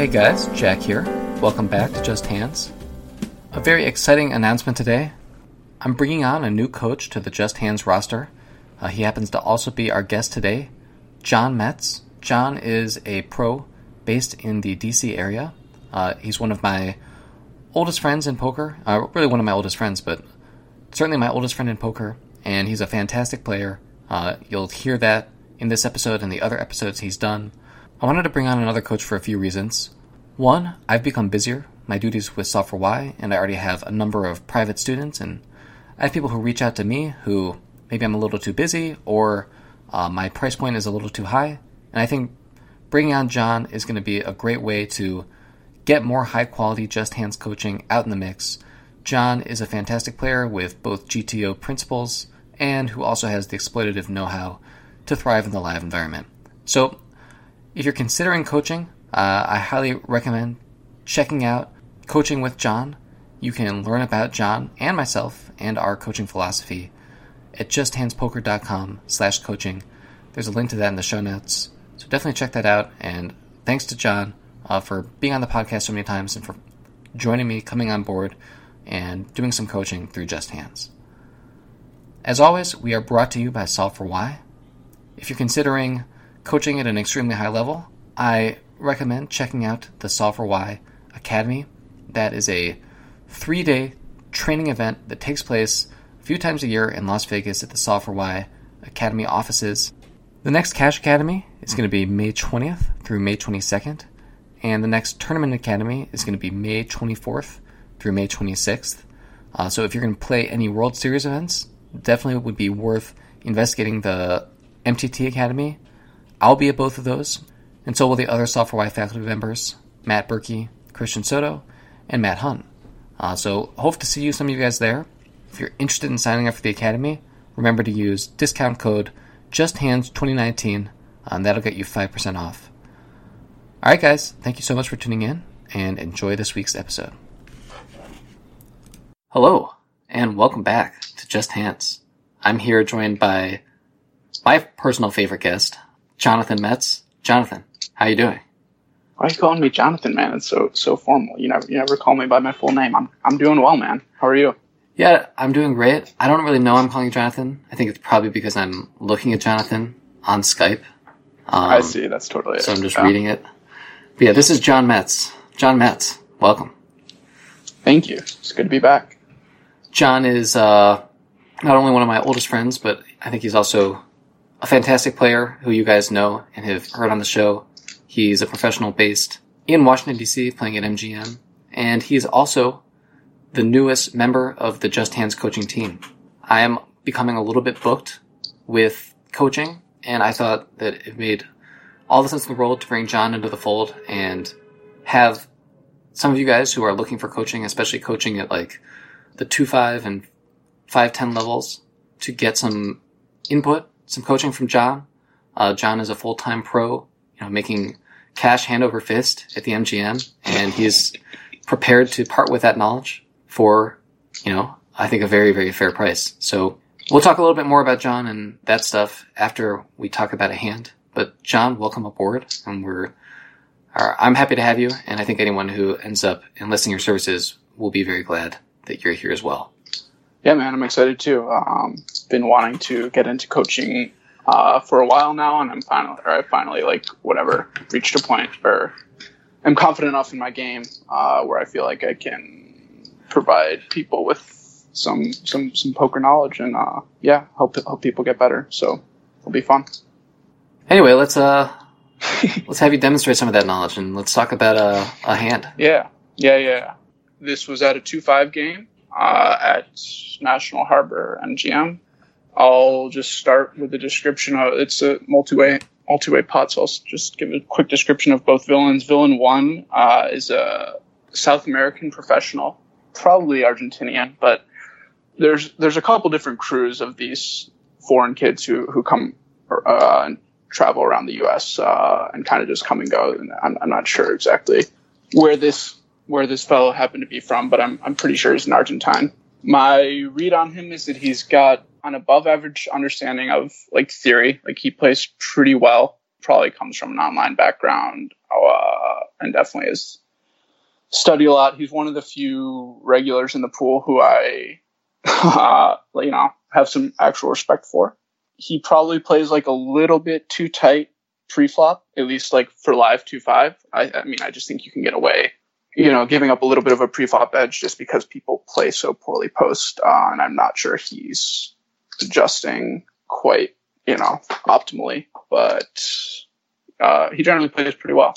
Hey guys, Jack here. Welcome back to Just Hands. A very exciting announcement today. I'm bringing on a new coach to the Just Hands roster. Uh, he happens to also be our guest today, John Metz. John is a pro based in the DC area. Uh, he's one of my oldest friends in poker. Uh, really, one of my oldest friends, but certainly my oldest friend in poker. And he's a fantastic player. Uh, you'll hear that in this episode and the other episodes he's done. I wanted to bring on another coach for a few reasons. One, I've become busier. My duties with Solve for Why, and I already have a number of private students, and I have people who reach out to me who maybe I'm a little too busy or uh, my price point is a little too high. And I think bringing on John is going to be a great way to get more high quality Just Hands coaching out in the mix. John is a fantastic player with both GTO principles and who also has the exploitative know how to thrive in the live environment. So if you're considering coaching, uh, I highly recommend checking out Coaching with John. You can learn about John and myself and our coaching philosophy at justhandspoker.com slash coaching. There's a link to that in the show notes. So definitely check that out. And thanks to John uh, for being on the podcast so many times and for joining me, coming on board, and doing some coaching through Just Hands. As always, we are brought to you by Solve for Why. If you're considering coaching at an extremely high level, I recommend checking out the Solve for Why Academy. That is a three day training event that takes place a few times a year in Las Vegas at the Solve for Why Academy offices. The next Cash Academy is going to be May 20th through May 22nd, and the next Tournament Academy is going to be May 24th through May 26th. Uh, so if you're going to play any World Series events, definitely would be worth investigating the MTT Academy I'll be at both of those, and so will the other Why faculty members, Matt Berkey, Christian Soto, and Matt Hunt. Uh, so hope to see you, some of you guys there. If you're interested in signing up for the Academy, remember to use discount code JustHands2019, uh, and that'll get you 5% off. All right, guys, thank you so much for tuning in, and enjoy this week's episode. Hello, and welcome back to Just Hands. I'm here joined by my personal favorite guest, Jonathan Metz. Jonathan, how you doing? Why are you calling me Jonathan, man? It's so so formal. You never you never call me by my full name. I'm I'm doing well, man. How are you? Yeah, I'm doing great. I don't really know I'm calling you Jonathan. I think it's probably because I'm looking at Jonathan on Skype. Um, I see. That's totally so. It. So I'm just yeah. reading it. But yeah, this is John Metz. John Metz, welcome. Thank you. It's good to be back. John is uh, not only one of my oldest friends, but I think he's also a fantastic player who you guys know and have heard on the show. He's a professional based in Washington, D.C., playing at MGM. And he's also the newest member of the Just Hands coaching team. I am becoming a little bit booked with coaching, and I thought that it made all the sense in the world to bring John into the fold and have some of you guys who are looking for coaching, especially coaching at like the 2-5 and 5-10 levels, to get some input some coaching from John. Uh, John is a full time pro, you know, making cash hand over fist at the MGM, and he's prepared to part with that knowledge for, you know, I think a very, very fair price. So we'll talk a little bit more about John and that stuff after we talk about a hand. But John, welcome aboard, and we're I'm happy to have you, and I think anyone who ends up enlisting your services will be very glad that you're here as well. Yeah, man, I'm excited too. Um, been wanting to get into coaching uh, for a while now, and I'm finally, or I finally, like, whatever, reached a point where I'm confident enough in my game uh, where I feel like I can provide people with some some some poker knowledge, and uh, yeah, help help people get better. So it'll be fun. Anyway, let's uh let's have you demonstrate some of that knowledge, and let's talk about a, a hand. Yeah, yeah, yeah. This was at a two five game uh, at National Harbor MGM. I'll just start with the description of it's a multi-way multi-way pot. So I'll just give a quick description of both villains. Villain one uh, is a South American professional, probably Argentinian, but there's there's a couple different crews of these foreign kids who who come uh, and travel around the U.S. Uh, and kind of just come and go. And I'm, I'm not sure exactly where this where this fellow happened to be from, but I'm, I'm pretty sure he's an Argentine. My read on him is that he's got an above average understanding of like theory. Like he plays pretty well. Probably comes from an online background. Uh, and definitely has studied a lot. He's one of the few regulars in the pool who I, uh, you know, have some actual respect for. He probably plays like a little bit too tight pre-flop, at least like for live two five. I, I mean, I just think you can get away, you know, giving up a little bit of a pre-flop edge just because people play so poorly post, uh, and I'm not sure he's adjusting quite, you know, optimally. But uh, he generally plays pretty well,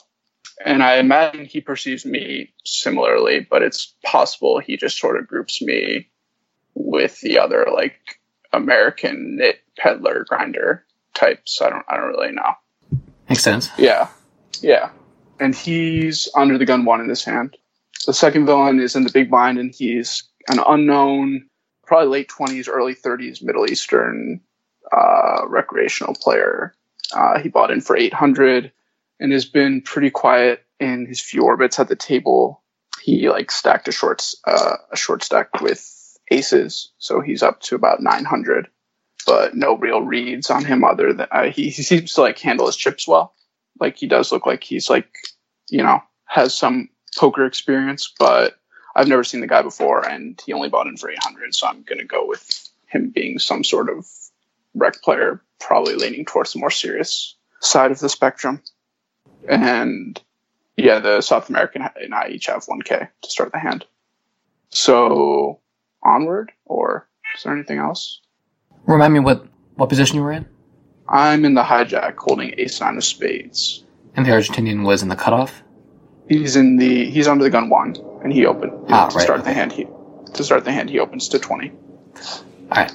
and I imagine he perceives me similarly. But it's possible he just sort of groups me with the other like American nit peddler grinder types. I don't I don't really know. Makes sense. Yeah. Yeah. And he's under the gun one in his hand. The second villain is in the big blind and he's an unknown, probably late 20s, early 30s Middle Eastern uh, recreational player. Uh, he bought in for 800 and has been pretty quiet in his few orbits at the table. He like stacked a short, uh, a short stack with aces, so he's up to about 900 but no real reads on him other than uh, he, he seems to like handle his chips well. Like he does look like he's like, you know, has some poker experience, but I've never seen the guy before and he only bought in for 800. So I'm to go with him being some sort of rec player, probably leaning towards the more serious side of the spectrum. And yeah, the South American and I each have 1K to start the hand. So onward, or is there anything else? Remind me what what position you were in. I'm in the hijack, holding ace nine of spades. And the Argentinian was in the cutoff. He's in the he's under the gun one, and he opened Ah, to right, start okay. the hand. He to start the hand he opens to twenty. All right.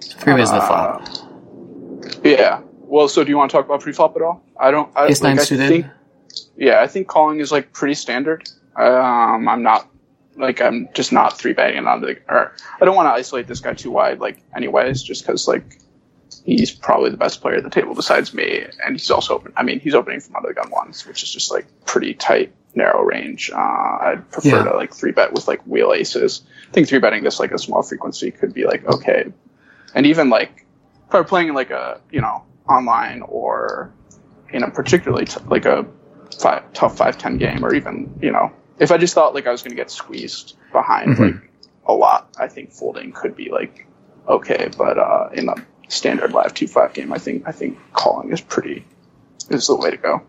So three ways of the flop. Uh, Yeah. Well, so do you want to talk about pre-flop at all? I don't. I, Ace nine like, I suited. think- yeah, I think calling is like pretty standard. Um, I'm not like I'm just not three betting onto the. Or I don't want to isolate this guy too wide, like anyways, just because like he's probably the best player at the table besides me, and he's also open. I mean, he's opening from under the gun ones, which is just like pretty tight, narrow range. Uh, I'd prefer Yeah. to like three bet with like wheel aces. I think three betting this like a small frequency could be like okay, and even like if I were playing in like a you know online or in a particularly t- like a five, tough five ten game, or even you know if I just thought like I was going to get squeezed behind Mhm. like a lot, I think folding could be like okay, but uh, in a standard live two five game, I think I think calling is pretty is the way to go.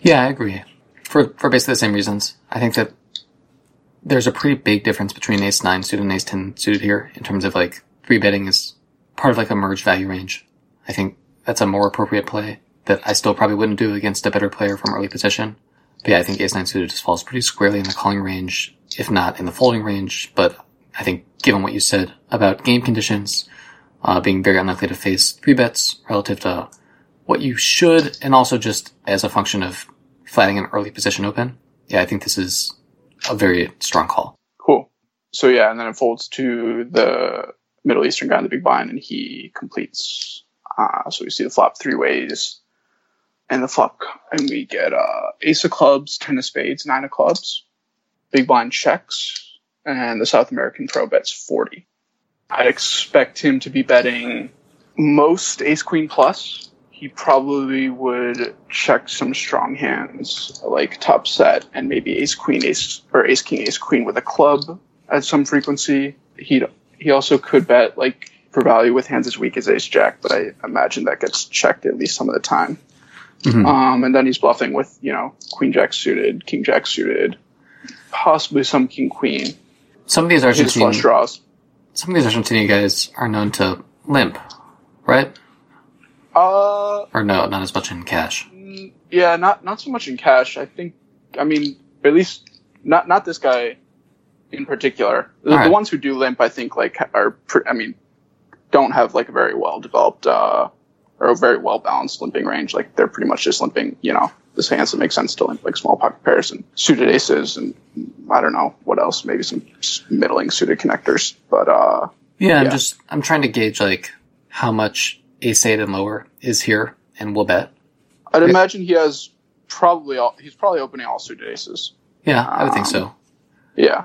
Yeah, I agree. For for basically the same reasons. I think that there's a pretty big difference between ace nine suited and ace ten suited here in terms of like three betting is part of like a merge value range. I think that's a more appropriate play that I still probably wouldn't do against a better player from early position. But yeah, I think ace nine suited just falls pretty squarely in the calling range, if not in the folding range. But I think given what you said about game conditions, uh, being very unlikely to face three bets relative to what you should, and also just as a function of flatting an early position open. Yeah, I think this is a very strong call. Cool. So yeah, and then it folds to the Middle Eastern guy in the big blind, and he completes. Uh, so we see the flop three ways, and the flop, and we get uh, ace of clubs, ten of spades, nine of clubs. Big blind checks, and the South American pro bets forty. I'd expect him to be betting most ace queen plus. He probably would check some strong hands like top set and maybe ace queen ace or ace king ace queen with a club at some frequency. He he also could bet like for value with hands as weak as ace jack, but I imagine that gets checked at least some of the time. Mhm. Um, and then he's bluffing with you know queen jack suited, king jack suited, possibly some king queen. Some of these are Argentine, flush draws. Some of these Argentinian guys are known to limp, right? Uh, Or no, not as much in cash. Mm, Yeah, not not so much in cash. I think. I mean, at least not not this guy in particular. The, right. the ones who do limp, I think, like are. Pre- I mean, don't have like a very well developed uh, or a very well balanced limping range. Like they're pretty much just limping. You know, the hands that make sense to limp, like small pocket pairs and suited aces, and I don't know what else. Maybe some middling suited connectors. But uh, Yeah, I'm Yeah. just I'm trying to gauge like how much ace eight and lower is here, and we'll bet. I'd imagine he has probably all. He's probably opening all suited aces. Yeah, I would think Um, so. Yeah,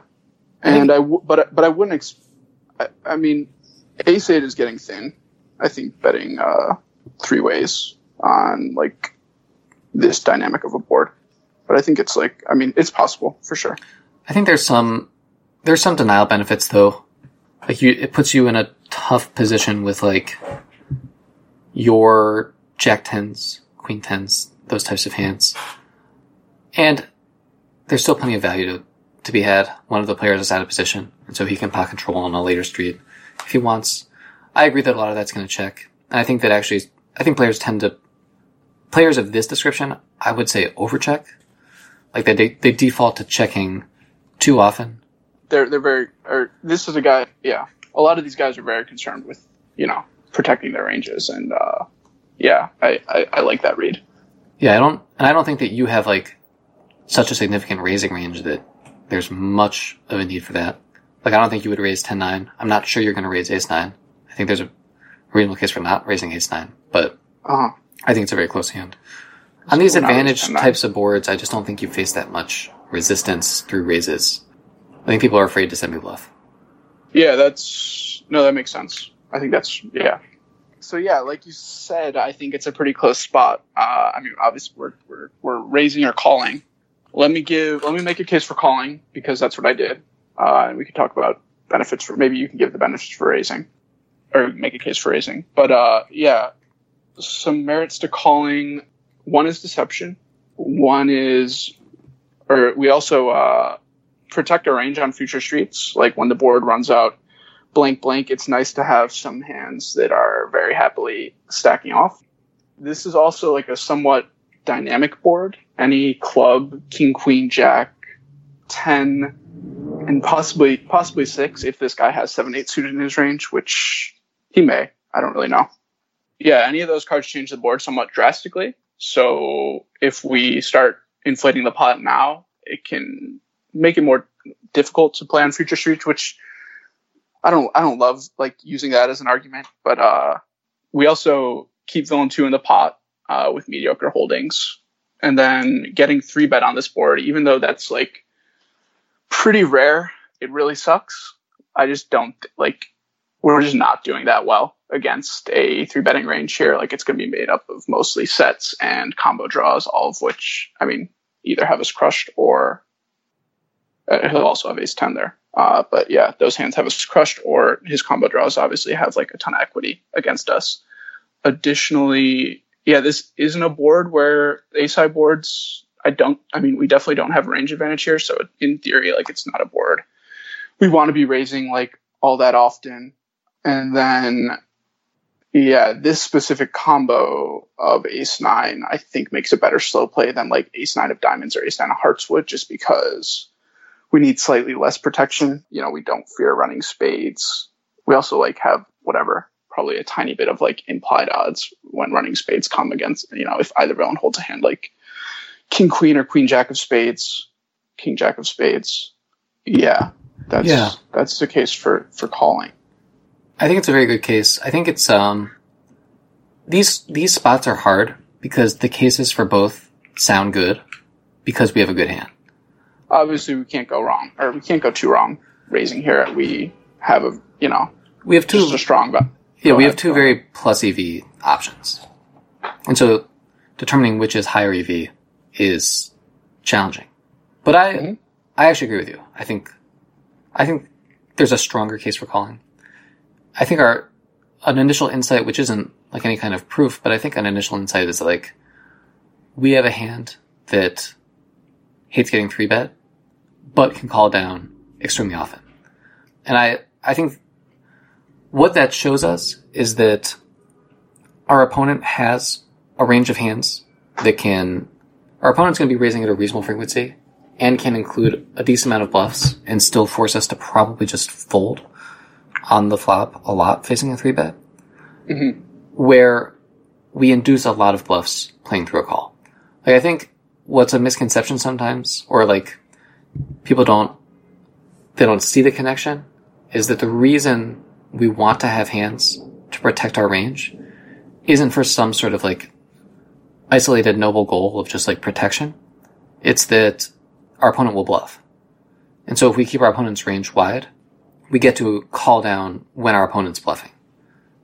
and I w- but but I wouldn't. Ex- I, I mean, ace eight is getting thin. I think betting uh, three ways on like this dynamic of a board. but I think it's like, I mean, it's possible for sure. I think there's some there's some denial benefits though. Like you, it puts you in a tough position with like your jack tens, queen tens, those types of hands, and there's still plenty of value to to be had. One of the players is out of position, and so he can pot control on a later street if he wants. I agree that a lot of that's going to check, and I think that actually, I think players tend to players of this description, I would say overcheck. Like they they default to checking too often. They're they're very or this is a guy. Yeah, a lot of these guys are very concerned with you know protecting their ranges, and uh, yeah, I, I I like that read. Yeah, I don't, and I don't think that you have like such a significant raising range that there's much of a need for that. Like, I don't think you would raise 10-9. I'm not sure you're going to raise ace-9. I think there's a reasonable case for not raising ace-9, but Uh-huh. I think it's a very close hand. On these advantage types of boards, I just don't think you face that much resistance through raises. I think people are afraid to semi bluff. Yeah, that's no, that makes sense. I think that's yeah. So yeah, like you said, I think it's a pretty close spot. Uh, I mean, obviously we're, we're we're raising or calling. Let me give let me make a case for calling because that's what I did, uh, and we could talk about benefits for maybe you can give the benefits for raising, or make a case for raising. But uh, yeah, some merits to calling. One is deception. One is, or we also uh, protect our range on future streets. Like when the board runs out blank blank, it's nice to have some hands that are very happily stacking off. This is also like a somewhat dynamic board. Any club, king, queen, jack, ten, and possibly possibly six if this guy has seven, eight suited in his range, which he may. I don't really know. Yeah, any of those cards change the board somewhat drastically. So if we start inflating the pot now, it can make it more difficult to play on future streets, which I don't I don't love like using that as an argument. But uh, we also keep villain two in the pot uh, with mediocre holdings, and then getting three bet on this board, even though that's like pretty rare, it really sucks. I just don't like we're just not doing that well against a three betting range here. Like it's going to be made up of mostly sets and combo draws, all of which I mean either have us crushed or uh, he'll also have ace 10 there. Uh, but yeah, those hands have us crushed, or his combo draws obviously have like a ton of equity against us. Additionally, yeah, this isn't a board where ace high boards. I don't. I mean, we definitely don't have range advantage here. So in theory, like it's not a board we want to be raising like all that often. And then, yeah, this specific combo of ace nine, I think makes a better slow play than like ace nine of diamonds or ace nine of hearts would, just because we need slightly less protection. You know, we don't fear running spades. We also like have whatever, probably a tiny bit of like implied odds when running spades come against, you know, if either villain holds a hand like king queen or queen jack of spades, king jack of spades. Yeah, that's Yeah. that's the case for for calling. I think it's a very good case. I think it's um these these spots are hard because the cases for both sound good because we have a good hand. Obviously, we can't go wrong, or we can't go too wrong raising here. We have a you know We have two a strong but yeah, we have two very plus EV options. And so determining which is higher EV is challenging. But I Mhm. I actually agree with you. I think I think there's a stronger case for calling. I think our an initial insight, which isn't like any kind of proof, but I think an initial insight is like we have a hand that hates getting three bet, but can call down extremely often. And I I think what that shows us is that our opponent has a range of hands that can our opponent's going to be raising at a reasonable frequency and can include a decent amount of bluffs and still force us to probably just fold on the flop a lot facing a three bet Mhm. where we induce a lot of bluffs playing through a call like i think what's a misconception sometimes or like people don't they don't see the connection is that the reason we want to have hands to protect our range isn't for some sort of like isolated noble goal of just like protection. It's that our opponent will bluff. And so if we keep our opponent's range wide, we get to call down when our opponent's bluffing.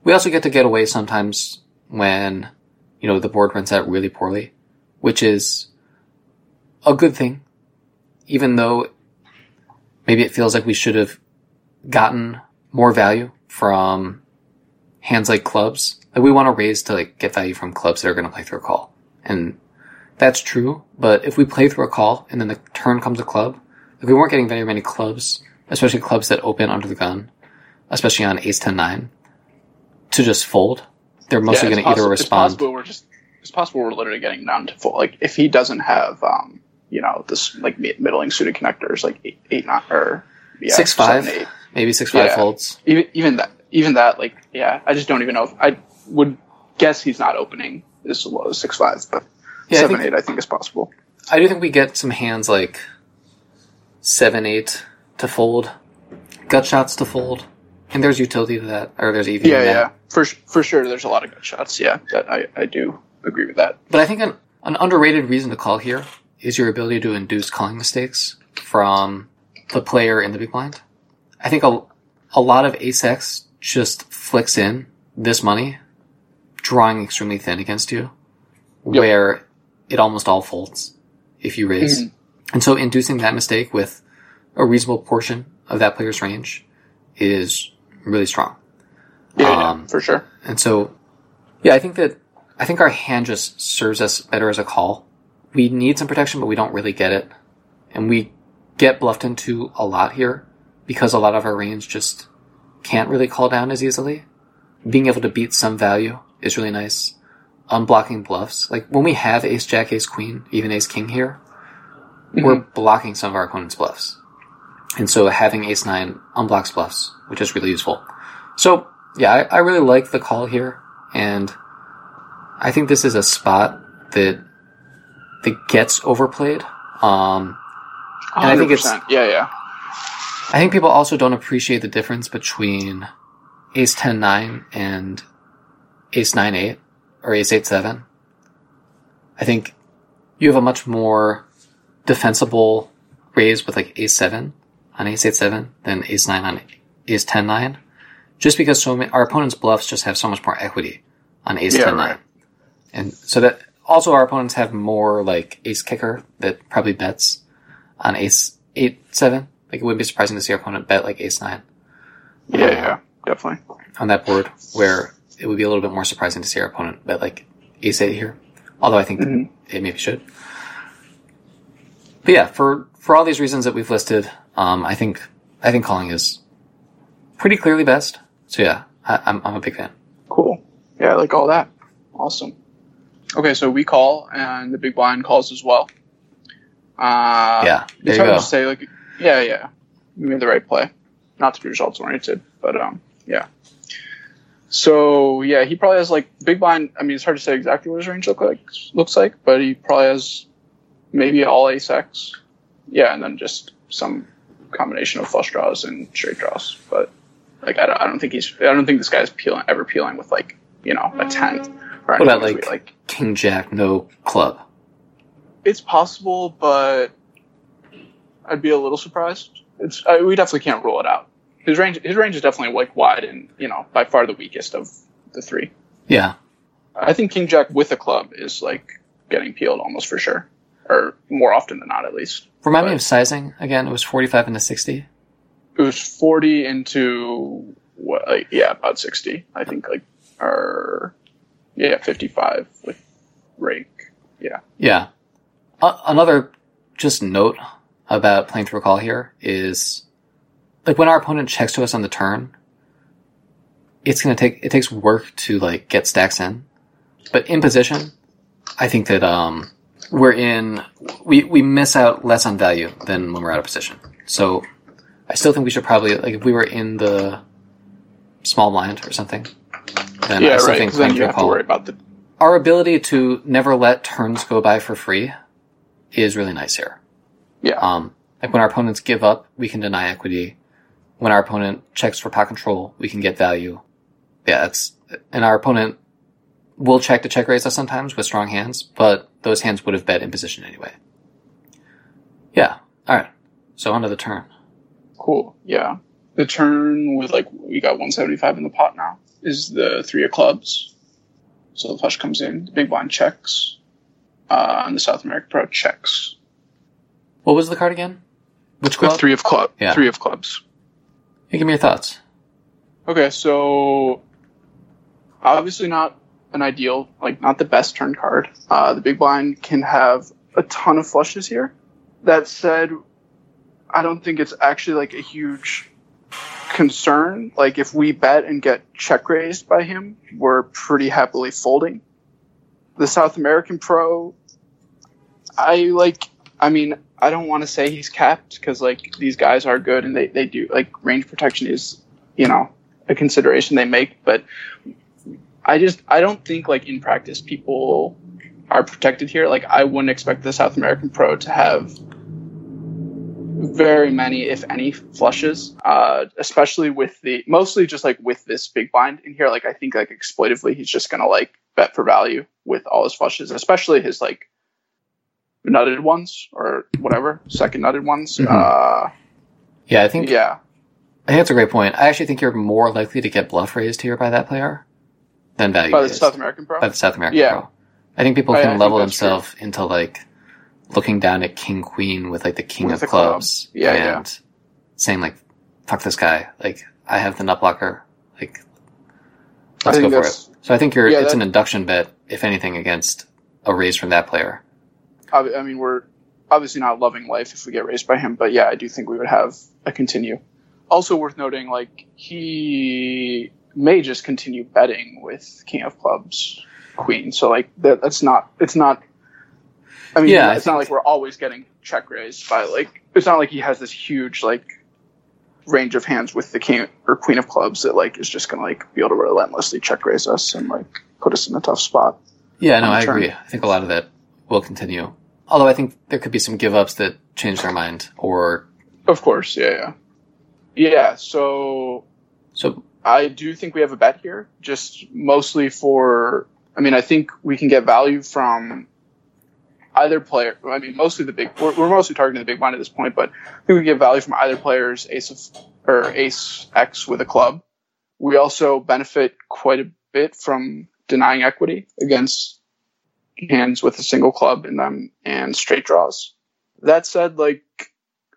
We also get to get away sometimes when, you know, the board runs out really poorly, which is a good thing, even though maybe it feels like we should have gotten more value from hands like clubs. Like we want to raise to like get value from clubs that are going to play through a call. And that's true. But if we play through a call and then the turn comes a club, if we weren't getting very many clubs, especially clubs that open under the gun, especially on ace 10 9, to just fold, they're mostly Yeah, going to either possi- It's respond. possible we're just. It's possible we're literally getting down to fold. Like if he doesn't have, um, you know, this like mi- middling suited connectors, like eight, eight nine or yeah, Six five, seven, eight. maybe six five Yeah. folds. Even even that, even that, like yeah, I just don't even know. if I would guess he's not opening this low as six five, but Yeah, I seven think- eight, I think is possible. I do think we get some hands like seven eight to fold, gut shots to fold, and there's utility to that, or there's EV. Yeah, yeah, for for sure. There's a lot of gut shots. Yeah, that I I do agree with that. But I think an, an underrated reason to call here is your ability to induce calling mistakes from the player in the big blind. I think a, a lot of ace X just flicks in this money, drawing extremely thin against you, where it almost all folds if you raise. Mhm. And so inducing that mistake with a reasonable portion of that player's range is really strong. Yeah, yeah, Um, for sure. And so, yeah, I think that I think our hand just serves us better as a call. We need some protection, but we don't really get it, and we get bluffed into a lot here because a lot of our range just can't really call down as easily. Being able to beat some value is really nice. Unblocking bluffs, like when we have Ace Jack, Ace Queen, even Ace King here, we're blocking some of our opponent's bluffs, and so having Ace Nine unblocks bluffs, which is really useful. So yeah, I, I really like the call here, and I think this is a spot that that gets overplayed. Um, and I think it's yeah, yeah. I think people also don't appreciate the difference between Ace 10 9 and Ace 9 8 or Ace 8 7. I think you have a much more defensible raise with like Ace 7 on Ace 8 7 than Ace 9 on Ace 10 9. Just because so many, our opponent's bluffs just have so much more equity on Ace Yeah, 10 9. And so that also our opponents have more like Ace Kicker that probably bets on Ace 8 7. Like it wouldn't be surprising to see our opponent bet like Ace 9 Yeah, yeah, definitely. on that board, where it would be a little bit more surprising to see our opponent bet like Ace 8 here. Although I think Mhm. it maybe should. But yeah, for for all these reasons that we've listed, um, I think I think calling is pretty clearly best. So yeah, I, I'm I'm a big fan. Cool. Yeah, I like all that. Awesome. Okay, so we call, and the big blind calls as well. Uh, yeah, there it's you hard go. to say. Like, yeah, yeah, we made the right play. Not to be results oriented, but um, yeah. So yeah, he probably has like big blind. I mean, it's hard to say exactly what his range look like looks like, but he probably has maybe all ace x. Yeah, and then just some combination of flush draws and straight draws. But like, I don't, I don't think he's. I don't think this guy's peeling ever peeling with like you know a ten. Or What about, like- like King Jack, no club. it's possible, but I'd be a little surprised. It's I, we definitely can't rule it out. His range his range is definitely like wide and you know by far the weakest of the three. Yeah, I think King Jack with a club is like getting peeled almost for sure, or more often than not at least. Remind me of sizing again. It was 45 into 60. It was forty into what? Like, yeah, about sixty. I think like or yeah, fifty five with rake. Yeah. Yeah. Uh, another just note about playing through a call here is like when our opponent checks to us on the turn, it's gonna take it takes work to like get stacks in. But in position, I think that um we're in we we miss out less on value than when we're out of position. So I still think we should probably like if we were in the small blind or something. Then I yeah, still right. think then you have to worry about the our ability to never let turns go by for free is really nice here. yeah. Um, like when our opponents give up, we can deny equity. When our opponent checks for pot control, we can get value. Yeah, that's and our opponent will check to check raise us sometimes with strong hands, but those hands would have bet in position anyway. Yeah. All right. So onto the turn. Cool. Yeah. The turn with like we got 175 in the pot now is the three of clubs. So the flush comes in, the big blind checks, uh, and the South American Pro checks. What was the card again? Which The three of club. Yeah. Three of clubs. Hey, give me your thoughts. Okay, so obviously not an ideal, like not the best turn card. Uh, the big blind can have a ton of flushes here. That said, I don't think it's actually like a huge concern. Like if we bet and get check raised by him, we're pretty happily folding. The South American Pro, I like. I mean, I don't want to say he's capped because like these guys are good and they they do like range protection is you know a consideration they make, but I just I don't think like in practice people are protected here. Like I wouldn't expect the South American Pro to have very many, if any, flushes. Uh, especially with the mostly just like with this big blind in here. Like I think like exploitively he's just gonna like bet for value with all his flushes, especially his like nutted ones or whatever second nutted ones. Mhm. Uh, Yeah, I think yeah. I think that's a great point. I actually think you're more likely to get bluff raised here by that player than value By the South American Pro. by the South American Yeah. Pro. I think people I- I can level that's true. themselves into like looking down at king queen with like the king With of the club. clubs Yeah, and yeah. saying like fuck this guy like I have the nut blocker like let's go for it. So I think you're Yeah, it's that- an induction bet if anything against a raise from that player. I, I mean, we're obviously not loving life if we get raised by him, but yeah, I do think we would have a continue. Also worth noting, like he may just continue betting with King of Clubs, Queen. So like that, that's not. It's not. I mean, Yeah, it's not like we're always getting check raised by like. It's not like he has this huge like range of hands with the King or Queen of Clubs that like is just gonna like be able to relentlessly check raise us and like put us in a tough spot. Yeah, no, I turn. agree. I think a lot of that will continue. Although I think there could be some give ups that change their mind or Of course, yeah, yeah, yeah. So so I do think we have a bet here, just mostly for. I mean, I think we can get value from either player. I mean, mostly the big. We're, we're mostly targeting the big blind at this point, but I think we can get value from either player's ace of or ace X with a club. We also benefit quite a bit from denying equity against hands with a single club in them and straight draws. That said, like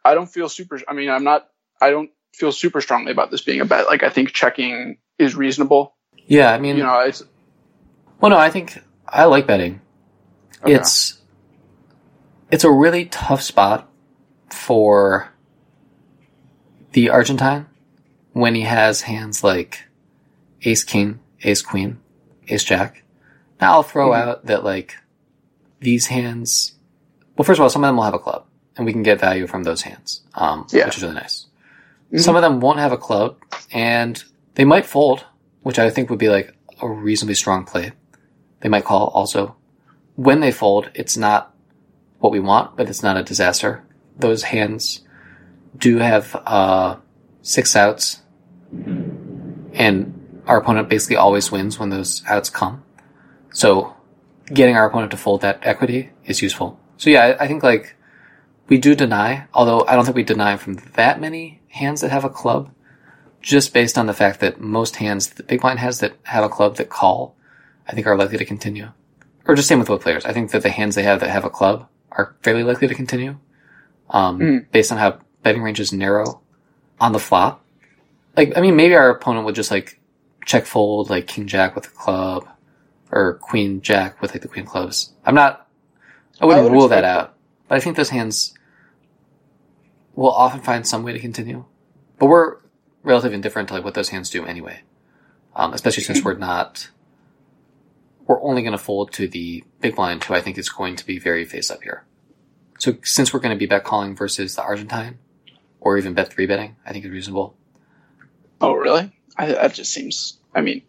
I don't feel super. I mean, I'm not. I don't feel super strongly about this being a bet. Like I think checking is reasonable. yeah, I mean You know, it's Well, no, I think I like betting. Okay. It's it's a really tough spot for the Argentine when he has hands like Ace King, Ace Queen, Ace Jack. Now I'll throw Mhm. out that like these hands. Well, first of all, some of them will have a club, and we can get value from those hands, um, Yeah. which is really nice. Mhm. Some of them won't have a club, and they might fold, which I think would be like a reasonably strong play. They might call also. When they fold, it's not what we want, but it's not a disaster. Those hands do have uh, six outs, and our opponent basically always wins when those outs come. So, getting our opponent to fold that equity is useful. So yeah, I think like we do deny, although I don't think we deny from that many hands that have a club, just based on the fact that most hands the big blind has that have a club that call, I think are likely to continue. Or just same with both players. I think that the hands they have that have a club are fairly likely to continue, um, Mm. based on how betting ranges narrow on the flop. Like, I mean, maybe our opponent would just like check fold like king jack with a club or queen jack with like the queen clubs. I'm not, I wouldn't would rule that out, but I think those hands will often find some way to continue. But we're relatively indifferent to like what those hands do anyway. Um, especially since we're not, we're only going to fold to the big blind, who I think is going to be very face up here. So since we're going to be bet calling versus the Argentine, or even bet three betting, I think is reasonable. oh really? I, that just seems. I mean,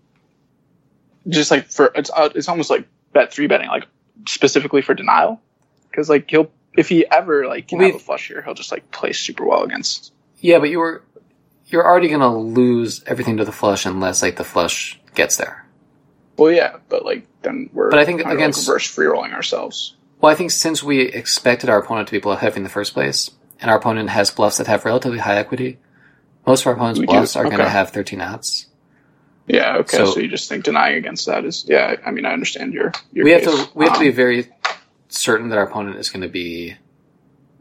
just like for it's uh, it's almost like bet three betting, like specifically for denial, because like he'll if he ever like can have a flush here, he'll just like play super well against. Yeah, but you were you're already going to lose everything to the flush unless like the flush gets there. Well, yeah, but like then we're. But I think kinda, like, against- reverse free rolling ourselves. Well, I think since we expected our opponent to be bluff heavy in the first place, and our opponent has bluffs that have relatively high equity, most of our opponent's We do, bluffs are going to have 13 outs. Yeah. Okay. So- So, you just think denying against that is yeah. I mean, I understand your your. We have to we have to be Um, very certain that our opponent is going to be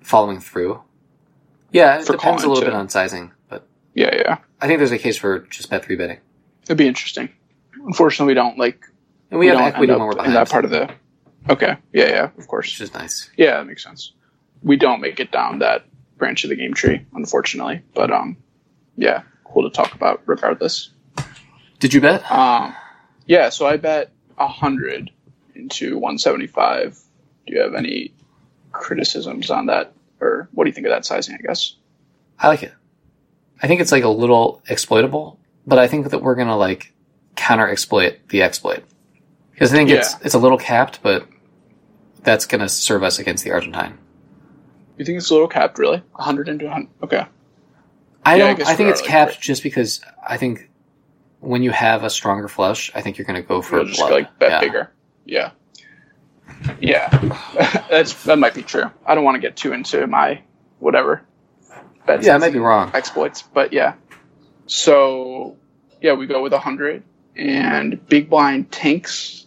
following through. Yeah, it For depends a little too. bit on sizing, but Yeah, yeah. I think there's a case for just bet three betting. It'd be interesting. Unfortunately, we don't like And we, have don't equity when we're behind, in that part of the. Okay. Yeah, yeah. Of course. which is nice. Yeah, that makes sense. We don't make it down that branch of the game tree, unfortunately. But um, yeah, cool to talk about regardless. Did you bet? Um, yeah, so I bet a hundred into one seventy five. Do you have any criticisms on that, or what do you think of that sizing? I guess. I like it. I think it's like a little exploitable, but I think that we're gonna like counter exploit the exploit because I think it's Yeah. it's a little capped, but that's gonna serve us against the Argentine. You think it's a little capped, really? A hundred into hundred. Okay. I don't. guess I, think it's like, capped right. just because I think when you have a stronger flush, I think you're gonna go for We'll just blood. like bet Yeah. bigger. Yeah. Yeah. That's that might be true. I don't want to get too into my whatever. bets Yeah, I might be wrong. exploits, but yeah. So yeah, we go with a hundred and big blind tanks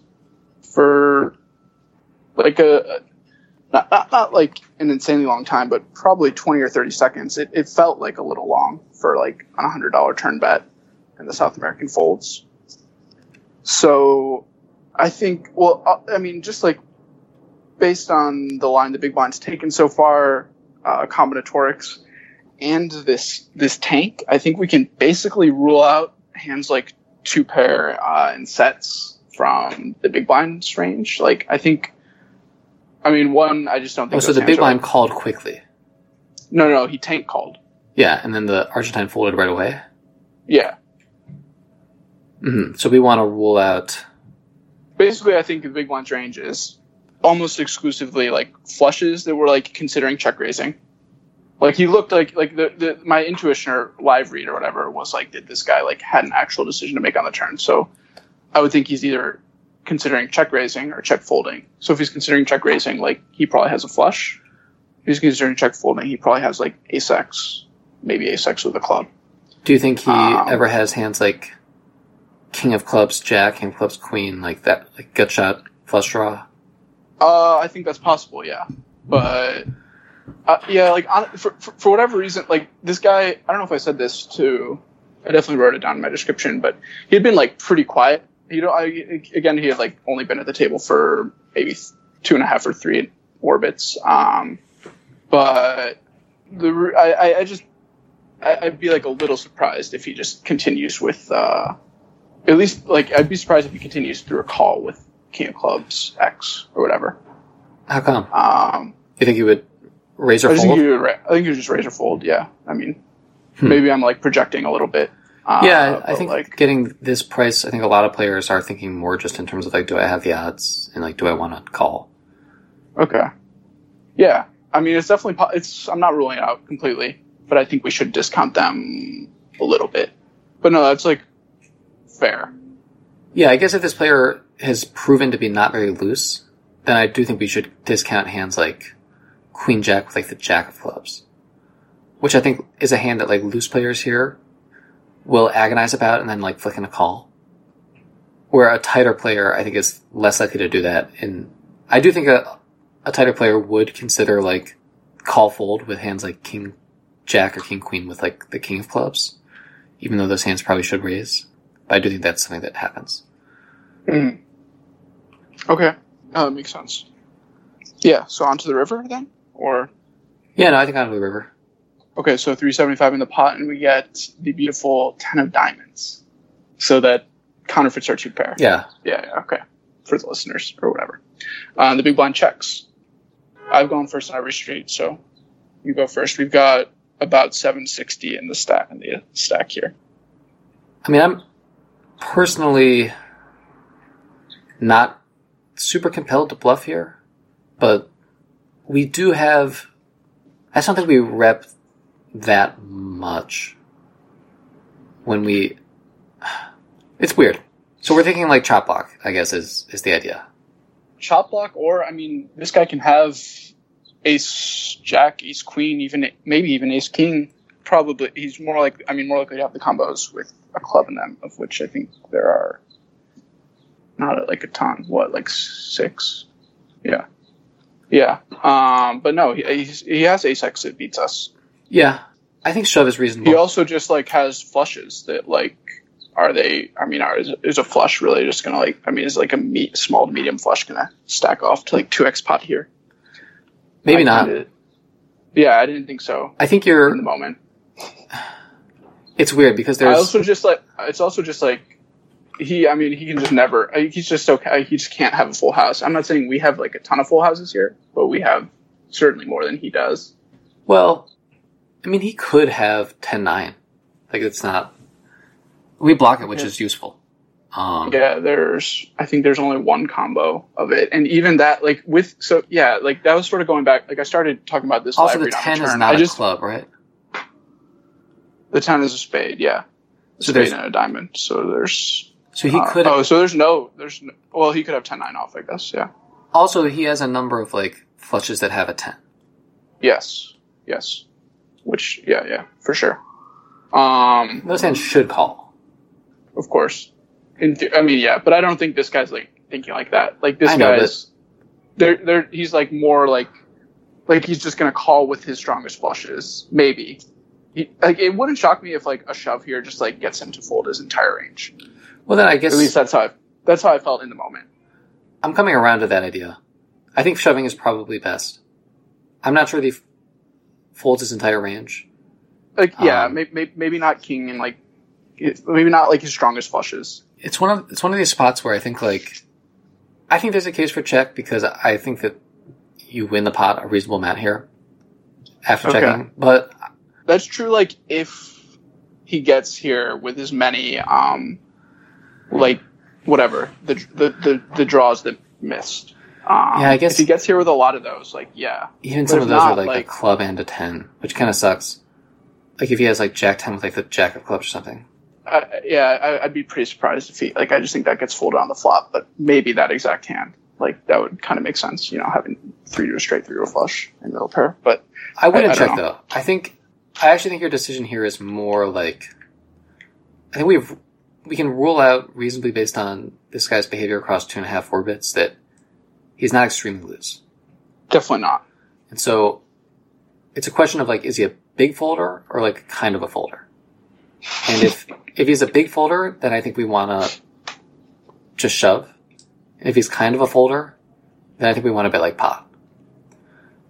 for like a not, not not like an insanely long time, but probably twenty or thirty seconds. It, it felt like a little long for like a hundred dollar turn bet in the South American folds. So I think, well, uh, I mean, just like based on the line the big blind's taken so far, uh, combinatorics, and this this tank, I think we can basically rule out hands like two pair uh, and sets from the big blind's range. Like I think, I mean, one, I just don't think. Oh, so the big are- blind called quickly. No, no, he tank called. Yeah, and then the Argentine folded right away. Yeah, hmm So we want to rule out. basically, I think the big blind's range is almost exclusively like flushes that were like considering check raising. Like he looked like like the, the my intuition or live read or whatever was like, did this guy like had an actual decision to make on the turn? So I would think he's either considering check raising or check folding. So if he's considering check raising, like he probably has a flush. If he's considering check folding, he probably has like ace x, maybe ace x with a club. Do you think he Um, ever has hands like King of Clubs, Jack, King of Clubs, Queen, like that, like gut shot flush draw? Uh, I think that's possible, yeah. But uh, yeah, like on, for, for for whatever reason, like this guy, I don't know if I said this to, I definitely wrote it down in my description, but he had been like pretty quiet. You know, I, again, he had like only been at the table for maybe two and a half or three orbits. Um, but the I, I, just I, I'd be like a little surprised if he just continues with uh, at least like I'd be surprised if he continues through a call with King of Clubs X or whatever. How come? Um, You think he would raise or I think fold? you would. I think you would just raise or fold. Yeah, I mean, Hmm. maybe I'm like projecting a little bit. Uh, yeah, I think like getting this price, I think a lot of players are thinking more just in terms of like, do I have the odds and like, do I want to call? okay, yeah. I mean, it's definitely. Po- it's. I'm not ruling it out completely, but I think we should discount them a little bit. But no, that's like fair. Yeah, I guess if this player has proven to be not very loose, then I do think we should discount hands like Queen Jack with like the Jack of Clubs, which I think is a hand that like loose players here will agonize about and then like flick in a call. Where a tighter player, I think, is less likely to do that. And I do think a a tighter player would consider like call fold with hands like King Jack or King Queen with like the King of Clubs, even though those hands probably should raise. But I do think that's something that happens. Mm. Okay, uh, that makes sense. Yeah. So onto the river then, or Yeah, no, I think out of the river. Okay, so 375 in the pot, and we get the beautiful 10 of diamonds. So that counterfeits our two pair. Yeah. Yeah, yeah, okay. For the listeners, or whatever. Uh, the big blind checks. I've gone first on every street, so you go first. We've got about 760 in the stack in the stack here. I mean, I'm personally not super compelled to bluff here, but we do have. I don't think we rep that much when we. It's weird. So we're thinking like chop block. I guess is is the idea. Chop block, or, I mean, this guy can have ace jack, ace queen, even maybe even ace king. Probably, he's more like, I mean, more likely to have the combos with a club in them, of which I think there are not like a ton. What, like six? Yeah. Yeah. Um, but no, he, he's, he has ace x that beats us. Yeah, I think shove is reasonable. He also just like has flushes that like are they? I mean, are is, is a flush really just gonna like? I mean, is like a me, small to medium flush gonna stack off to like two x pot here? Maybe I not. yeah, I didn't think so I think you're. in the moment. It's weird because I there's. also just like it's also just like he. I mean, he can just never. He's just okay. He just can't have a full house. I'm not saying we have like a ton of full houses here, but we have certainly more than he does. Well, I mean, he could have 10 9. Like, it's not. We block it, which Yeah. is useful. Um, Yeah, there's. I think there's only one combo of it, and even that, like with so yeah, like that was sort of going back. Like I started talking about this. Also, the 10 is not I a just club, right? The ten is a spade. Yeah, a So spade there's- and a diamond. So there's. So he uh, could. Oh, so there's no. There's no, well, he could have ten nine off. I guess. Yeah. Also, he has a number of, like, flushes that have a 10. Yes. Yes. Which yeah yeah for sure. Um. Those hands should call. Of course. In th- I mean, yeah, but I don't think this guy's like thinking like that. Like this guy's, they're, they're, he's like more like, like he's just gonna call with his strongest flushes. Maybe. He, like it wouldn't shock me if like a shove here just like gets him to fold his entire range. Well, then I guess At least that's how I, that's how I felt in the moment. I'm coming around to that idea. I think shoving is probably best. I'm not sure that he f- folds his entire range. Like yeah, Um, maybe maybe not king and like, maybe not like his strongest flushes. It's one of it's one of these spots where I think like I think there's a case for check because I think that you win the pot a reasonable amount here after Okay. checking. But That's true. Like if he gets here with as many, um, like whatever the the the, the draws that missed. Um, Yeah, I guess- if he gets here with a lot of those, like yeah, even But some of those are like, like- a club and a ten, which kind of sucks. Like if he has like jack ten with like the jack of clubs or something. uh, yeah, I, I'd be pretty surprised if he like. I just think that gets folded on the flop, but maybe that exact hand, like that would kind of make sense. You know, having three to a straight, three to a flush in middle pair, but I wouldn't I don't check know. though. I think I actually think your decision here is more like I think we've we can rule out reasonably based on this guy's behavior across two and a half orbits that he's not extremely loose. definitely not. And so it's a question of like, is he a big folder or like kind of a folder? And if if he's a big folder, then I think we want to just shove. And if he's kind of a folder, then I think we want to bet like pot.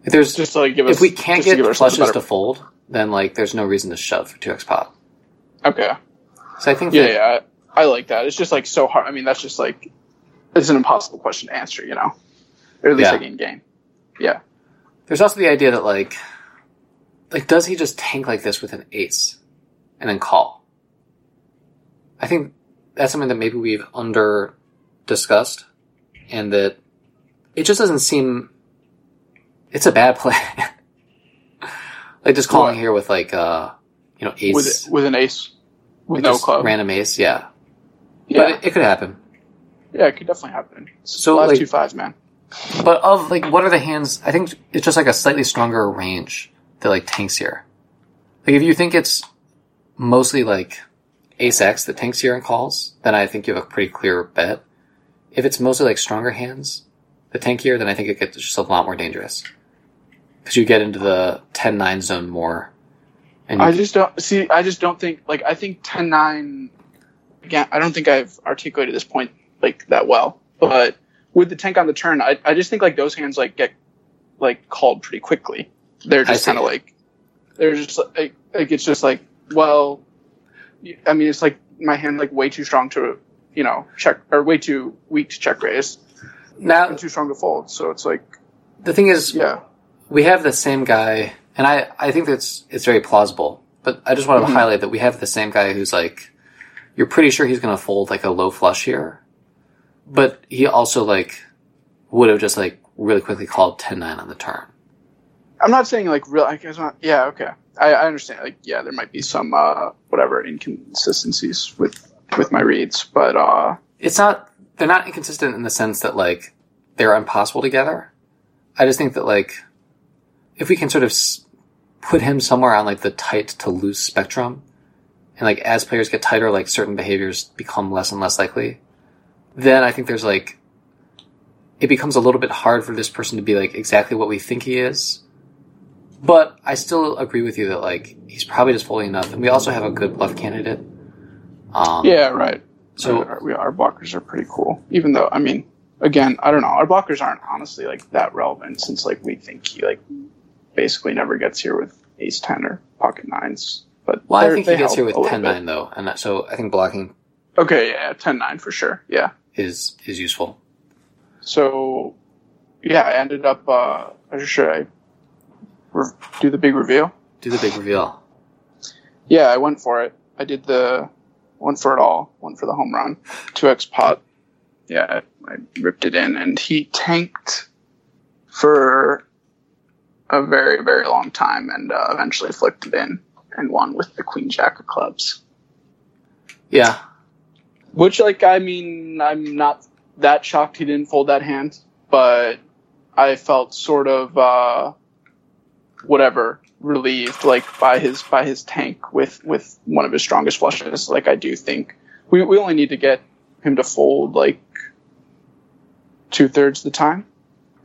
If there's Just to like give us, if we can't get flushes to fold, then like there's no reason to shove for two x pot. okay, So I think yeah, that yeah, I, I like that. It's just like so hard. I mean, that's just like it's an impossible question to answer. You know, or at least Yeah. like in game. Yeah. there's also the idea that like like does he just tank like this with an ace and then call? I think that's something that maybe we've under discussed and that it just doesn't seem it's a bad play. Like just calling What? here with like uh you know ace with with an ace with no club. random ace, yeah. yeah, But it, it could happen. yeah, it could definitely happen. So, Last like- two fives, man. But of like, what are the hands? I think it's just like a slightly stronger range that like tanks here. Like if you think it's mostly like ace X that tanks here and calls, then I think you have a pretty clear bet. If it's mostly like stronger hands that tank here, then I think it gets just a lot more dangerous because you get into the 10-9 zone more. And I just don't see. I just don't think like I think 10-9 Again, I don't think I've articulated this point like that well, but with the tank on the turn, I, I just think like those hands like get like called pretty quickly. They're just kind of like they're just like, like it's just like well, I mean it's like my hand like way too strong to you know check or way too weak to check raise now and too strong to fold. So it's like the thing is, yeah, we have the same guy, and I, I think that's it's very plausible. But I just wanted Mhm. to highlight that we have the same guy who's like, you're pretty sure he's going to fold like a low flush here, but he also like would have just like really quickly called 10-9 on the turn. I'm not saying like real. I guess not. Yeah, okay. I, I understand. Like, yeah, there might be some uh, whatever inconsistencies with with my reads, but uh, It's not they're not inconsistent in the sense that like they're impossible together. I just think that like if we can sort of put him somewhere on like the tight to loose spectrum, and like as players get tighter, like certain behaviors become less and less likely, then I think there's like it becomes a little bit hard for this person to be like exactly what we think he is. But I still agree with you that like he's probably just folding enough, and we also have a good bluff candidate. Um, Yeah, right. So our, we, our blockers are pretty cool. Even though, I mean, again, I don't know. Our blockers aren't honestly like that relevant since like we think he like basically never gets here with ace ten or pocket nines. But well, I think he gets here with 10 9 though, and that, so I think blocking. Okay, yeah, 10-9 for sure. Yeah. is is useful. So, yeah, I ended up. uh Should I re- do the big reveal? Do the big reveal. Yeah, I went for it. I did the one for it all, one for the home run, two X pot. Yeah, I ripped it in, and he tanked for a very very long time, and uh, eventually flipped it in and won with the Queen Jack of clubs. Yeah, Which, like, I mean, I'm not that shocked he didn't fold that hand, but I felt sort of uh, whatever relieved, like by his by his tank with with one of his strongest flushes. Like, I do think we we only need to get him to fold like two thirds the time.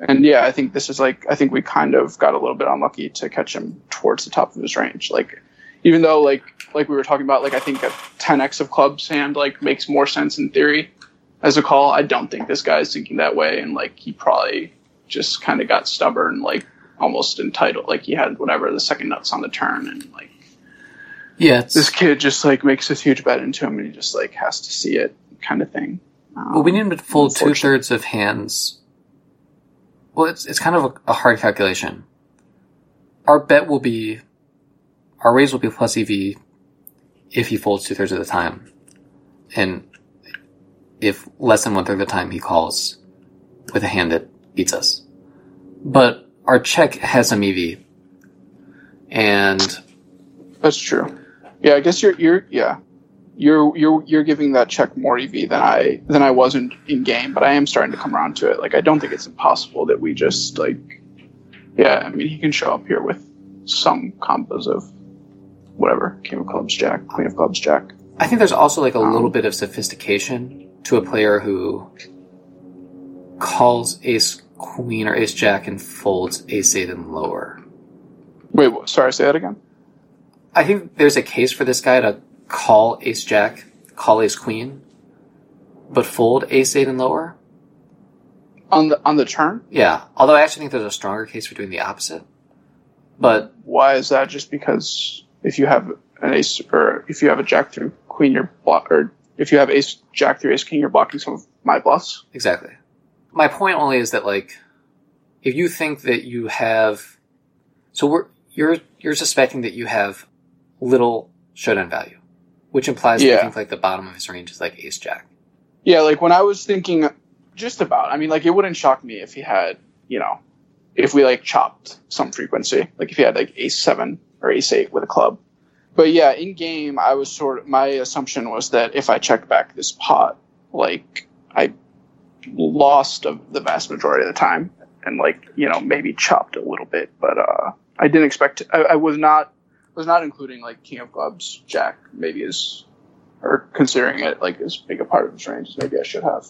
And yeah, I think this is like I think we kind of got a little bit unlucky to catch him towards the top of his range. Like even though like like we were talking about, like I think a 10x of clubs hand like makes more sense in theory as a call. I don't think this guy is thinking that way, and like he probably just kind of got stubborn, like almost entitled, like he had whatever the second nuts on the turn, and like yeah. It's, this kid just like makes this huge bet into him, and he just like has to see it, kind of thing. Um, well, we need him to fold two thirds of hands. Well, it's it's kind of a, a hard calculation. Our bet will be, our raise will be plus EV if he folds two thirds of the time, and if less than one third of the time he calls with a hand that beats us. But our check has some EV, and That's true. Yeah, I guess you're you're yeah. You're you're you're giving that check more EV than I than I was in, in game, but I am starting to come around to it. Like I don't think it's impossible that we just like yeah, I mean he can show up here with some combos of whatever, King of Clubs Jack, Queen of Clubs Jack. I think there's also like a Um, little bit of sophistication to a player who calls ace queen or ace jack and folds ace eight and lower. Wait, sorry, say that again. I think there's a case for this guy to call ace jack, call ace queen, but fold ace eight and lower. On the on the turn? Yeah, although I actually think there's a stronger case for doing the opposite. But Why is that? Just because if you have an ace or if you have a jack through queen, you're block or if you have ace jack through ace king, you're blocking some of my bluffs. Exactly. My point only is that like, if you think that you have, so we're you're you're suspecting that you have little showdown value, which implies Yeah. think like the bottom of his range is like ace jack. Yeah, like when I was thinking just about, I mean, like it wouldn't shock me if he had, you know, if we like chopped some frequency, like if he had like ace seven or ace eight with a club. But yeah, in game, I was sort of, my assumption was that if I checked back this pot, like I lost of the vast majority of the time and like, you know, maybe chopped a little bit, but, uh, I didn't expect, I, I was not, was not including like king of clubs, jack, maybe is, or considering it like as big a part of his range as maybe I should have.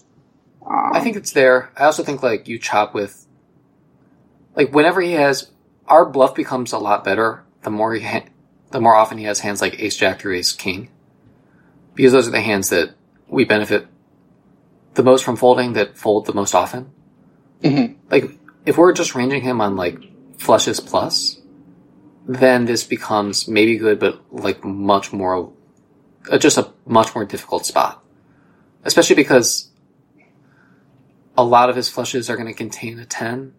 Um, I think it's there. I also think like you chop with, like whenever he has, our bluff becomes a lot better the more he, ha- the more often he has hands like ace jack or ace king, because those are the hands that we benefit the most from folding that fold the most often. Mhm. Like if we're just ranging him on like flushes plus, then this becomes maybe good, but like much more, uh, just a much more difficult spot, especially because a lot of his flushes are going to contain a 10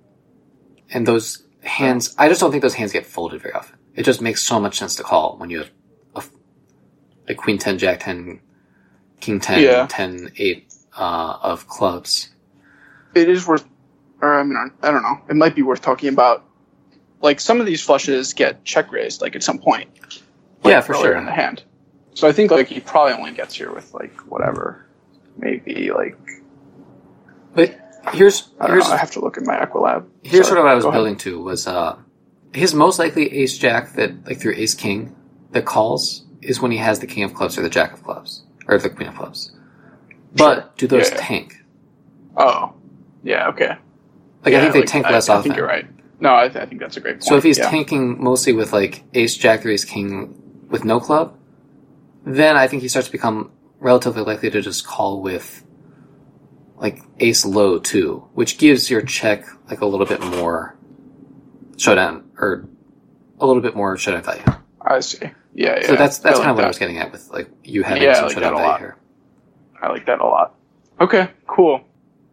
and those hands i just don't think those hands get folded very often it just makes so much sense to call when you have a, a queen 10 jack 10 king 10 Yeah. 10 8 uh, of clubs it is worth, or I mean, I don't know. It might be worth talking about. Like some of these flushes get check raised, like at some point. like, Yeah, for sure. in the hand. So I think like he probably only gets here with like whatever, maybe like but here's I here's know. I have to look at my Equilab. here's Sorry, sort of what I was go ahead. building to was uh his most likely ace jack that like through ace king that calls is when he has the king of clubs or the jack of clubs or the queen of clubs. But Sure. do those Yeah, yeah. tank? Oh, Yeah. Okay. Like yeah, I think they like, tank I, less I often. think you're right. No, I, th- I think that's a great point. So if he's yeah. tanking mostly with like ace jack or ace king with no club, then I think he starts to become relatively likely to just call with like ace low too, which gives your check like a little bit more showdown or a little bit more showdown value. I see. Yeah, yeah. So that's that's kind of like what I was getting at with like you having Yeah, I some like that showdown a value lot. here. I like that a lot. Okay, cool.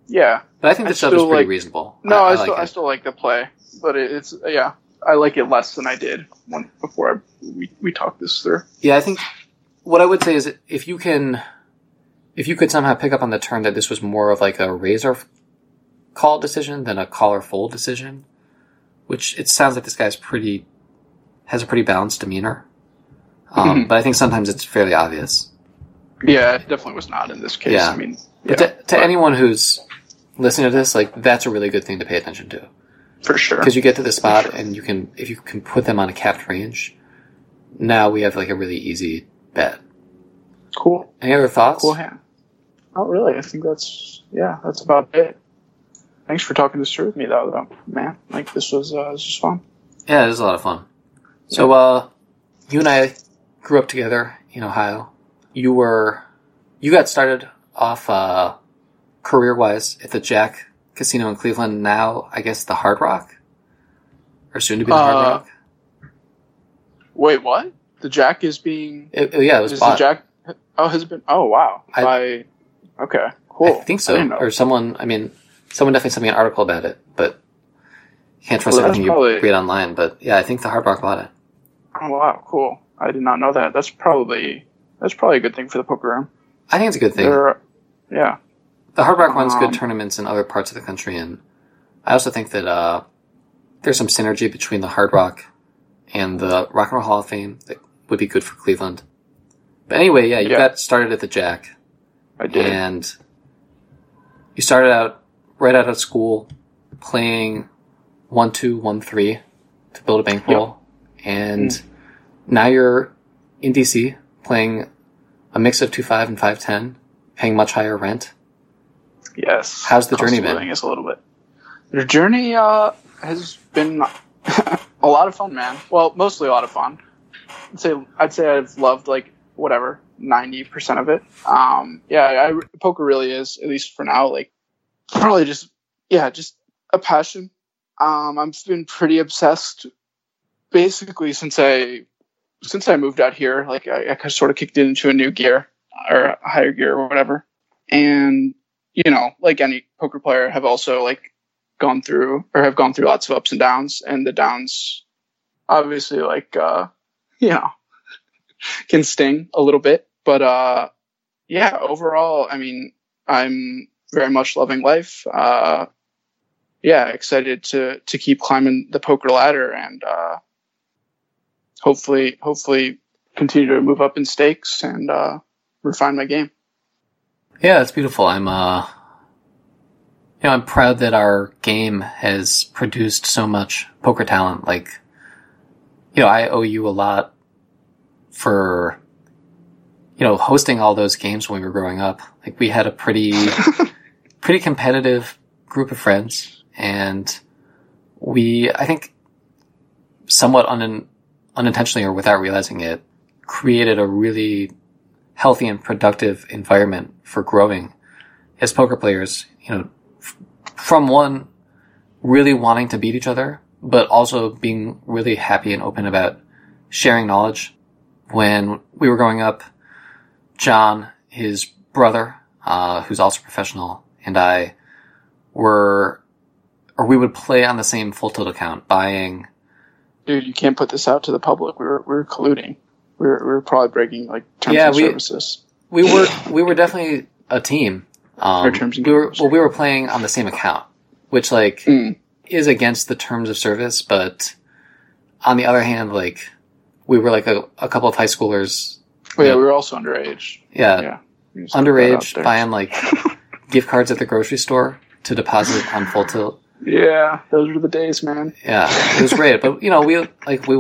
Yeah. But I think I the shove is pretty like- reasonable. No, I, I, still like I still like the play, but it's yeah, I like it less than I did when before I, we we talked this through. Yeah, I think what I would say is if you can, if you could somehow pick up on the turn that this was more of like a razor call decision than a call or fold decision, which it sounds like this guy's pretty has a pretty balanced demeanor. Um, Mhm. But I think sometimes it's fairly obvious. Yeah, it definitely was not in this case. Yeah. I mean, But yeah, to, to anyone who's listening to this, like that's a really good thing to pay attention to for sure. because you get to the spot sure. and you can if you can put them on a capped range. Now we have like a really easy bet. Cool, Any other thoughts? cool hand. Oh, really? I think that's yeah, that's about it. Thanks for talking this through with me, though, though man. Like this was uh, this was fun. Yeah, it was a lot of fun. So, uh, you and I grew up together in Ohio. You were, you got started off, uh, career wise at the Jack Casino in Cleveland. Now, I guess the Hard Rock? Or soon to be the Hard Uh, Rock? Wait, what? The Jack is being It, yeah, it was is the bought. Jack? Oh, has been? Oh, wow. I- By okay, cool. I think so. didn't or someone, I mean, someone definitely sent me an article about it, but you can't trust Well, everything you read online. But yeah, I think the Hard Rock bought it. Oh, wow, cool. I did not know that. That's probably that's probably a good thing for the poker room. I think it's a good thing. There, yeah, The Hard Rock runs Um, good tournaments in other parts of the country, and I also think that uh, there's some synergy between the Hard Rock and the Rock and Roll Hall of Fame that would be good for Cleveland. But anyway, yeah, you Yeah. got started at the Jack, I did. and you started out right out of school playing one two one three to build a bankroll, and Mm. now you're in DC playing a mix of two five and five ten, paying much higher rent. Yes. How's the journey been? living is a little bit. The journey uh, has been a lot of fun, man. Well, mostly a lot of fun. I'd say I'd say I've loved like whatever ninety percent of it. Um, yeah, I, poker really is at least for now like probably just yeah just a passion. Um, I've been pretty obsessed basically since I since I moved out here. Like I, I sort of kicked it into a new gear or a higher gear or whatever, and you know, like any poker player, have also like gone through or have gone through lots of ups and downs, and the downs obviously like uh, you know can sting a little bit, but uh, yeah, overall, I mean, I'm very much loving life. Uh, yeah, excited to to keep climbing the poker ladder and uh, hopefully, hopefully continue to move up in stakes and uh, refine my game. Yeah, it's beautiful. I'm uh you know, I'm proud that our game has produced so much poker talent. Like you know, I owe you a lot for you know, hosting all those games when we were growing up. Like we had a pretty pretty competitive group of friends and we I think somewhat un- unintentionally or without realizing it created a really healthy and productive environment for growing as poker players, you know, f- from one really wanting to beat each other, but also being really happy and open about sharing knowledge. When we were growing up, John, his brother, uh, who's also professional, and I were, or we would play on the same Full Tilt account, buying dude, you can't put this out to the public. We were we were colluding. We were, we were probably breaking like terms Yeah, and we- services. we were we were definitely a team. Um, Our terms and we were well, we were playing on the same account, which like Mm. is against the terms of service. But on the other hand, like we were like a, a couple of high schoolers, But yeah, we were also underage. yeah, Yeah, We just put that out underage, buying like gift cards at the grocery store to deposit on Full Tilt. Yeah, those were the days, man. Yeah, it was great. But you know, we like we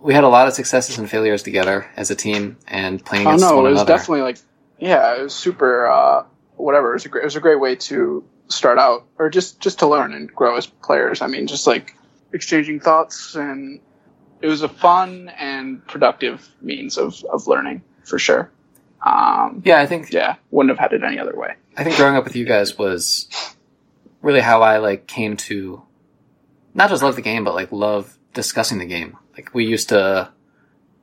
we had a lot of successes and failures together as a team and playing Oh no, one it was another. definitely like, yeah, it was super. uh whatever. It was a great, it was a great way to start out, or just just to learn and grow as players. I mean, just like exchanging thoughts, and it was a fun and productive means of of learning for sure. Um, Yeah, I think yeah, wouldn't have had it any other way. I think growing up with you guys was really how I like came to not just love the game, but like love discussing the game. Like we used to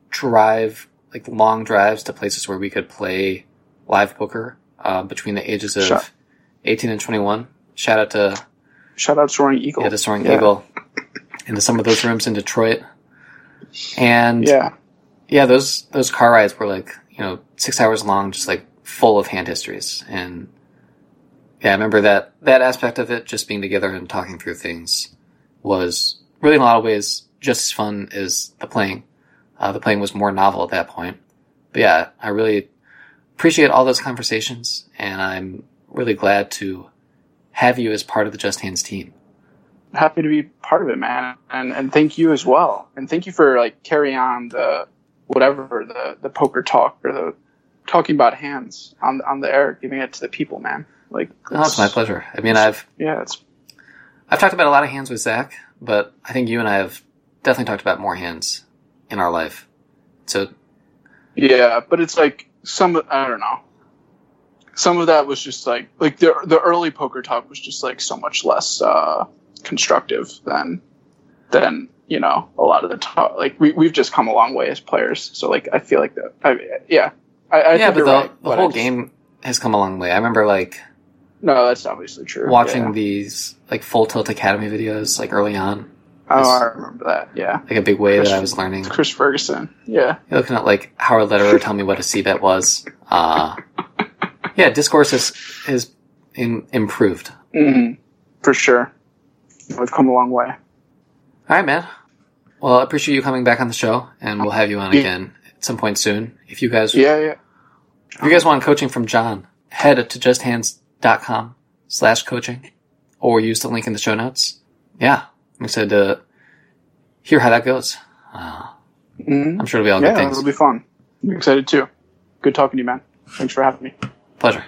drive like long drives to places where we could play live poker uh, between the ages of Sure. 18 and 21. Shout out to Shout out Soaring Eagle. yeah, the Soaring Yeah. Eagle into some of those rooms in Detroit. And Yeah, yeah, those those car rides were like you know six hours long, just like full of hand histories. And yeah, I remember that that aspect of it, just being together and talking through things, was really in a lot of ways just as fun as the playing. Uh, the playing was more novel at that point. But yeah, I really appreciate all those conversations, and I'm really glad to have you as part of the Just Hands team. happy to be part of it, man, and and thank you as well, and thank you for like carrying on the whatever the the poker talk or the talking about hands on on the air, giving it to the people, man. Like, Oh, it's my pleasure. I mean, I've Yeah, it's I've talked about a lot of hands with Zach, but I think you and I have definitely talked about more hands in our life. So Yeah, but it's like some I don't know. Some of that was just like like the the early poker talk was just like so much less uh, constructive than than you know a lot of the talk. Like we we've just come a long way as players, so like I feel like that. I, yeah, I, I yeah, think but the, right, the whole just- game has come a long way. I remember like No, that's obviously true. watching yeah. these like Full Tilt Academy videos like early on, Oh, I remember that. Yeah, like a big way that I was learning. Chris Ferguson. Yeah, You're looking at like Howard Lederer tell me what a C bet was. Uh, yeah, discourse has has in, improved. hmm for sure. We've come a long way. All right, man. Well, I appreciate you coming back on the show, and we'll have you on Yeah. again at some point soon. If you guys Yeah, yeah. If you guys want coaching from John, head to justhands.com slash coaching or use the link in the show notes. Yeah, I'm excited to hear how that goes. Uh, hmm I'm sure it'll be all Yeah, good things. it'll be fun. I'm excited too. Good talking to you, man. Thanks for having me. Pleasure.